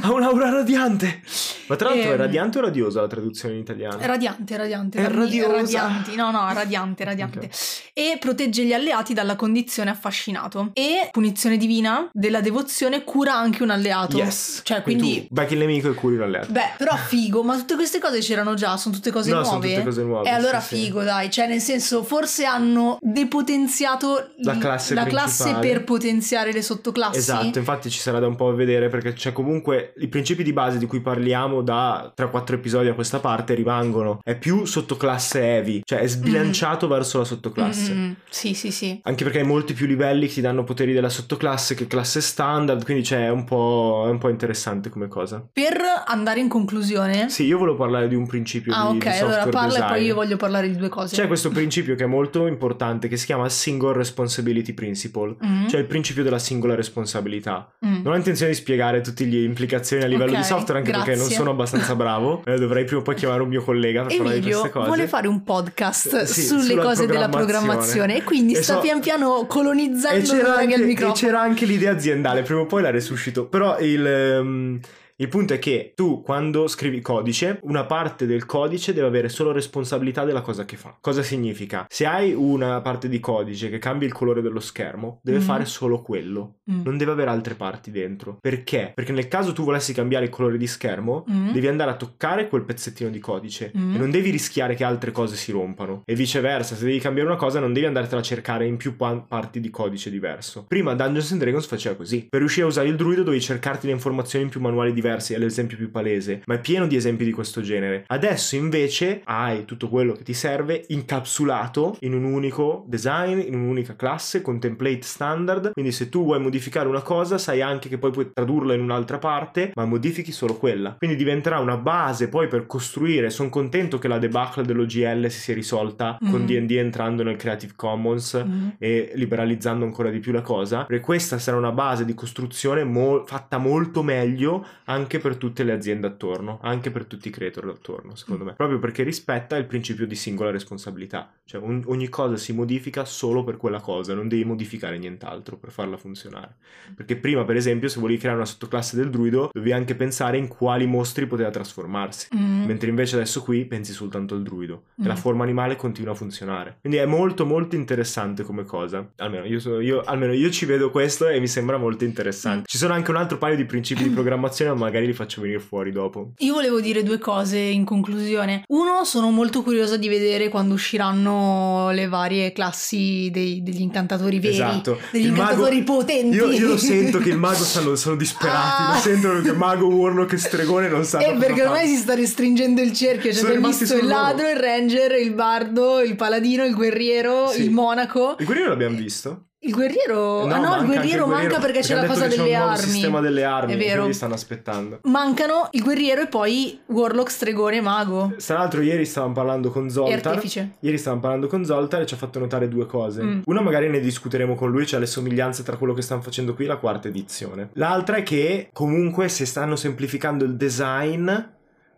Ha un'aura radiante. Ma tra l'altro è Ehm, radiante o radiosa la traduzione in italiano? Radiante, radiante. È Radi- radiosa. Radianti, no, no, radiante, radiante. Ok. E protegge gli alleati dalla condizione affascinato. E punizione divina della devozione cura anche un alleato. Yes. Cioè, quindi... tu becchi il nemico e curi l'alleato. Beh, però figo, ma tutte queste cose c'erano già, sono tutte cose no, nuove. sono tutte cose nuove. E allora sì, sì. figo, dai, cioè nel senso, forse hanno depotenziato La classe la classe per potenziare le sottoclassi. Esatto, infatti ci sarà da un po' a vedere perché c'è comunque i principi di base di cui parliamo da 3-4 episodi a questa parte rimangono. È più sottoclasse heavy, cioè è sbilanciato verso la sottoclasse. Mm, mm, mm. Sì, sì, sì. Anche perché hai molti più livelli che ti danno poteri della sottoclasse che classe standard, quindi c'è un po', è un po' interessante come cosa. Per andare in conclusione... Sì, io volevo parlare di un principio ah, di, ok, di software allora parla design. e poi io voglio parlare di due cose. C'è questo principio che è molto importante che si chiama Single Responsibility Principle, Mm, cioè il principio della singola responsabilità. mm. Non ho intenzione di spiegare tutte le implicazioni a livello Ok, di software anche perché non grazie. sono abbastanza bravo. Eh, dovrei prima o poi chiamare un mio collega per parlare di Emilio queste cose. vuole fare un podcast Eh, sì, sulle cose della programmazione. e quindi E sta so- pian piano colonizzando il anche, e microfono. c'era anche l'idea aziendale, prima o poi la resuscito. Però il, ehm, il punto è che tu quando scrivi codice, una parte del codice deve avere solo responsabilità della cosa che fa. Cosa significa? Se hai una parte di codice che cambia il colore dello schermo, deve Mhm. fare solo quello. Mm. Non deve avere altre parti dentro. Perché? Perché nel caso tu volessi cambiare il colore di schermo, Mm. devi andare a toccare quel pezzettino di codice Mm. e non devi rischiare che altre cose si rompano. E viceversa, se devi cambiare una cosa, non devi andartela a cercare in più pa- parti di codice diverso. Prima Dungeons and Dragons faceva così. Per riuscire a usare il druido dovevi cercarti le informazioni in più manuali diversi, è l'esempio più palese, ma è pieno di esempi di questo genere. Adesso invece hai tutto quello che ti serve incapsulato in un unico design, in un'unica classe, con template standard. Quindi se tu vuoi modificare una cosa, sai anche che poi puoi tradurla in un'altra parte, ma modifichi solo quella. Quindi diventerà una base poi per costruire. Sono contento che la debacle dell'OGL si sia risolta con Mhm. D&D entrando nel Creative Commons Mm. e liberalizzando ancora di più la cosa, perché questa sarà una base di costruzione mo- fatta molto meglio anche per tutte le aziende attorno, anche per tutti i creator attorno, secondo me, proprio perché rispetta il principio di singola responsabilità, cioè un- ogni cosa si modifica solo per quella cosa, non devi modificare nient'altro per farla funzionare. Perché prima, per esempio, se volevi creare una sottoclasse del druido, dovevi anche pensare in quali mostri poteva trasformarsi. Mm. Mentre invece adesso qui pensi soltanto al druido e Mm. la forma animale continua a funzionare. Quindi è molto molto interessante come cosa. Almeno io, so- io- almeno io ci vedo questo e mi sembra molto interessante. Mm. Ci sono anche un altro paio di principi di programmazione, ma magari li faccio venire fuori dopo. Io volevo dire due cose in conclusione. Uno, sono molto curiosa di vedere quando usciranno le varie classi dei- degli incantatori veri, Esatto. degli Il mago- incantatori potenti. Io, io lo sento che il mago stanno, sono disperati. Ah. Lo sentono che mago, warlock e stregone non sanno Eh, perché ormai si sta restringendo il cerchio. Cioè, Sono abbiamo visto il solo loro. ladro, il ranger, il bardo, il paladino, il guerriero, Sì. il monaco. Il guerriero l'abbiamo visto? Il guerriero. ah, no, manca il guerriero manca perché c'è la cosa c'è delle nuovo armi. sistema delle armi. È vero. Quindi stanno aspettando. Mancano il guerriero e poi warlock, stregone mago. Tra l'altro ieri stavamo parlando con Zoltar. Ieri stavamo parlando con Zoltar e ci ha fatto notare due cose. Mm. Una magari ne discuteremo con lui, cioè le somiglianze tra quello che stanno facendo qui e la quarta edizione. L'altra è che comunque se stanno semplificando il design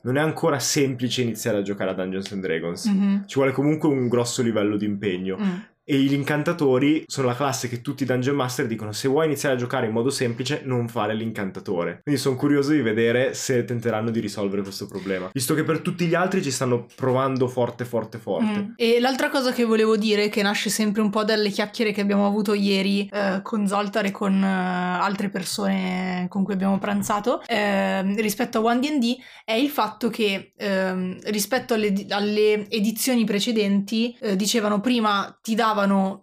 non è ancora semplice iniziare a giocare a Dungeons and Dragons. Mhm. Ci vuole comunque un grosso livello di impegno. Mm. E gli incantatori sono la classe che tutti i Dungeon Master dicono se vuoi iniziare a giocare in modo semplice non fare l'incantatore. Quindi sono curioso di vedere se tenteranno di risolvere questo problema. Visto che per tutti gli altri ci stanno provando forte forte forte. Mm. E l'altra cosa che volevo dire, che nasce sempre un po' dalle chiacchiere che abbiamo avuto ieri eh, con Zoltar e con eh, altre persone con cui abbiamo pranzato, ehm, rispetto a One D&D, è il fatto che ehm, rispetto alle, alle edizioni precedenti, eh, dicevano prima ti davano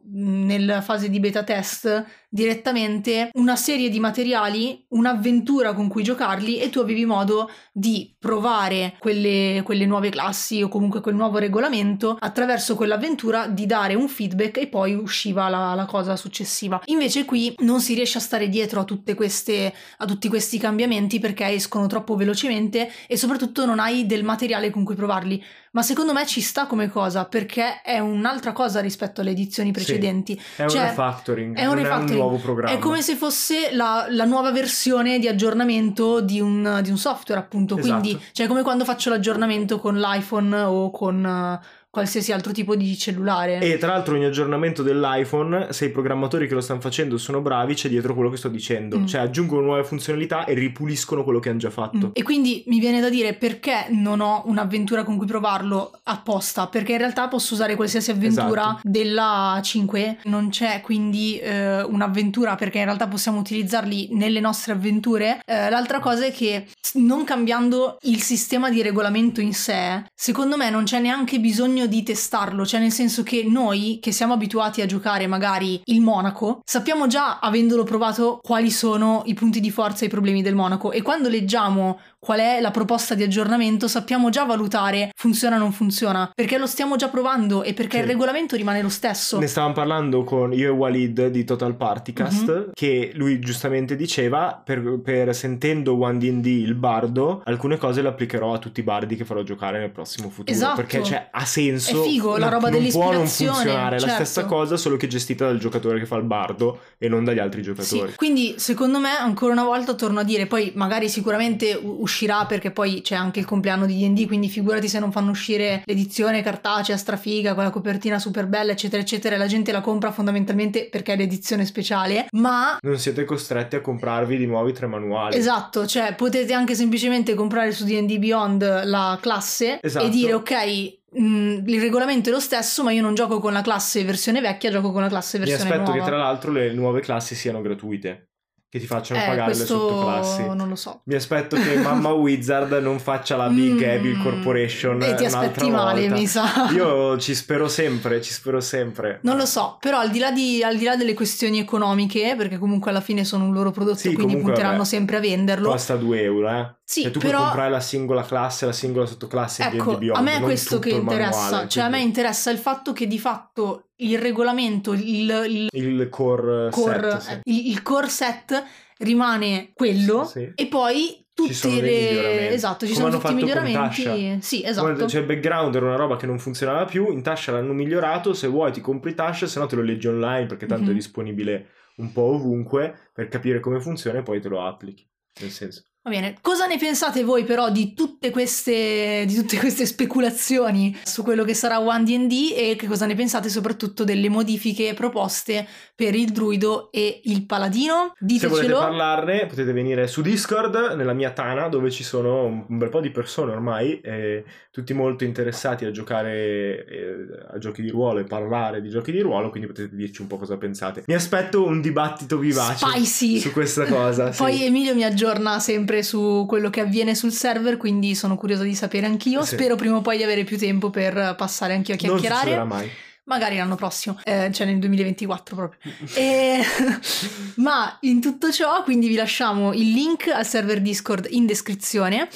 mh, nella fase di beta test direttamente una serie di materiali, un'avventura con cui giocarli e tu avevi modo di provare quelle, quelle nuove classi o comunque quel nuovo regolamento attraverso quell'avventura di dare un feedback e poi usciva la, la cosa successiva. Invece qui non si riesce a stare dietro a tutte queste a tutti questi cambiamenti perché escono troppo velocemente e soprattutto non hai del materiale con cui provarli. Ma secondo me ci sta come cosa perché è un'altra cosa rispetto alle edizioni precedenti. È un Cioè, refactoring, è un è refactoring. Nuovo programma. È come se fosse la, la nuova versione di aggiornamento di un, di un software, appunto. Esatto. Quindi, cioè, come quando faccio l'aggiornamento con l'iPhone o con, qualsiasi altro tipo di cellulare. E tra l'altro ogni aggiornamento dell'iPhone, se i programmatori che lo stanno facendo sono bravi, c'è dietro quello che sto dicendo. Mm. Cioè aggiungono nuove funzionalità e ripuliscono quello che hanno già fatto. Mm. E quindi mi viene da dire perché non ho un'avventura con cui provarlo apposta, perché in realtà posso usare qualsiasi avventura Esatto. della 5, non c'è quindi eh, un'avventura perché in realtà possiamo utilizzarli nelle nostre avventure. Eh, l'altra cosa è che non cambiando il sistema di regolamento in sé, secondo me non c'è neanche bisogno di testarlo, cioè nel senso che noi che siamo abituati a giocare magari il Monaco, sappiamo già avendolo provato quali sono i punti di forza e i problemi del Monaco e quando leggiamo qual è la proposta di aggiornamento sappiamo già valutare funziona o non funziona perché lo stiamo già provando e perché Sì. il regolamento rimane lo stesso. Ne stavamo parlando con io e Walid di Total Partycast Mhm. che lui giustamente diceva per, per sentendo One D&D il bardo alcune cose le applicherò a tutti i bardi che farò giocare nel prossimo futuro Esatto. perché cioè, ha senso È figo, la roba non può non funzionare è la certo. stessa cosa solo che gestita dal giocatore che fa il bardo e non dagli altri Sì, giocatori quindi secondo me ancora una volta torno a dire, poi magari sicuramente uscirà perché poi c'è anche il compleanno di D&D, quindi figurati se non fanno uscire l'edizione cartacea strafiga con la copertina super bella eccetera eccetera la gente la compra fondamentalmente perché è l'edizione speciale, ma non siete costretti a comprarvi di nuovo i tre manuali Esatto, cioè potete anche semplicemente comprare su D&D Beyond la classe Esatto. e dire ok, mh, il regolamento è lo stesso ma io non gioco con la classe versione vecchia, gioco con la classe mi versione aspetto nuova. che tra l'altro le nuove classi siano gratuite che ti facciano eh, pagare le questo sottoclassi non lo so. Mi aspetto che Mamma Wizard non faccia la Big Mm, Evil Corporation. E ti aspetti male, volta. mi sa. Io ci spero sempre, ci spero sempre. Non lo so, però al di, là di- al di là delle questioni economiche, perché comunque alla fine sono un loro prodotto, Sì, quindi comunque, punteranno vabbè, sempre a venderlo. Costa 2 euro, eh. Sì, cioè, tu però- puoi comprare la singola classe, la singola sottoclasse di Ecco, D&D Beyond, a me è questo che interessa, manuale, cioè a me quindi interessa il fatto che di fatto il regolamento, il, il Il core, core, set, sì. eh, il, il core set rimane quello Sì. e poi tutte le esatto ci Come sono tutti i miglioramenti sì Come- esatto Cioè, il background era una roba che non funzionava più. In Tasha l'hanno migliorato. Se vuoi, ti compri Tasha, se no te lo leggi online perché tanto Mhm. è disponibile un po' ovunque per capire come funziona e poi te lo applichi. Nel senso, va bene cosa ne pensate voi però di tutte queste di tutte queste speculazioni su quello che sarà One D&D e che cosa ne pensate soprattutto delle modifiche proposte per il druido e il paladino se volete ditecelo parlarne, potete venire su Discord nella mia Tana, dove ci sono un bel po' di persone ormai, e tutti molto interessati a giocare eh, a giochi di ruolo e parlare di giochi di ruolo. Quindi potete dirci un po' cosa pensate. Mi aspetto un dibattito vivace Spicy. su questa cosa. sì. Poi Emilio mi aggiorna sempre su quello che avviene sul server, quindi sono curiosa di sapere anch'io. Sì. Spero prima o poi di avere più tempo per passare anch'io a non chiacchierare. succederà mai. Magari l'anno prossimo, eh, cioè nel 2024 proprio. E- Ma in tutto ciò, quindi vi lasciamo il link al server Discord in descrizione.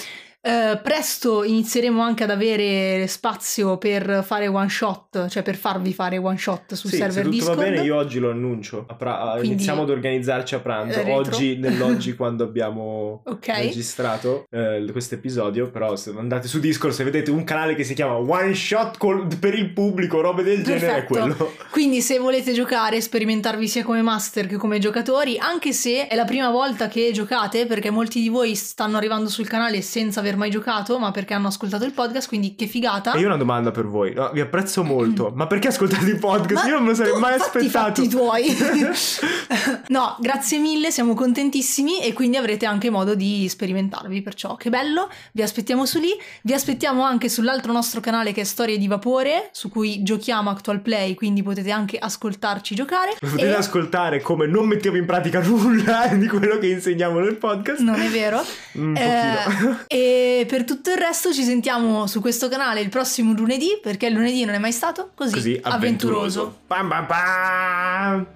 Eh, presto inizieremo anche ad avere spazio per fare one shot, cioè per farvi fare one shot sul Sì, se server tutto Discord. va bene io oggi lo annuncio. Pra- Quindi- Iniziamo ad organizzarci a pranzo. Retro. Oggi, nell'oggi, quando abbiamo Ok. registrato eh, questo episodio. Però se andate su Discord, se vedete un canale che si chiama One Shot col- per il pubblico, robe del genere, è Perfetto. quello. Quindi se volete giocare, sperimentarvi sia come master che come giocatori, anche se è la prima volta che giocate, perché molti di voi stanno arrivando sul canale senza aver mai giocato, ma perché hanno ascoltato il podcast, quindi che figata. E io ho una domanda per voi. No, vi apprezzo molto, ma perché ascoltate i podcast? Ma io non me lo sarei mai fatti i aspettato. fatti tuoi. no, grazie mille, siamo contentissimi e quindi avrete anche modo di sperimentarvi, perciò che bello, vi aspettiamo su lì, vi aspettiamo anche sull'altro nostro canale che è Storie di Vapore, su cui giochiamo Actual Play, quindi potete anche ascoltarci giocare. Potete E- ascoltare come non mettiamo in pratica nulla di quello che insegniamo nel podcast. Non è vero. Un pochino. Eh, e per tutto il resto ci sentiamo su questo canale il prossimo lunedì, perché il lunedì non è mai stato così, Così avventuroso. Pam pam pam!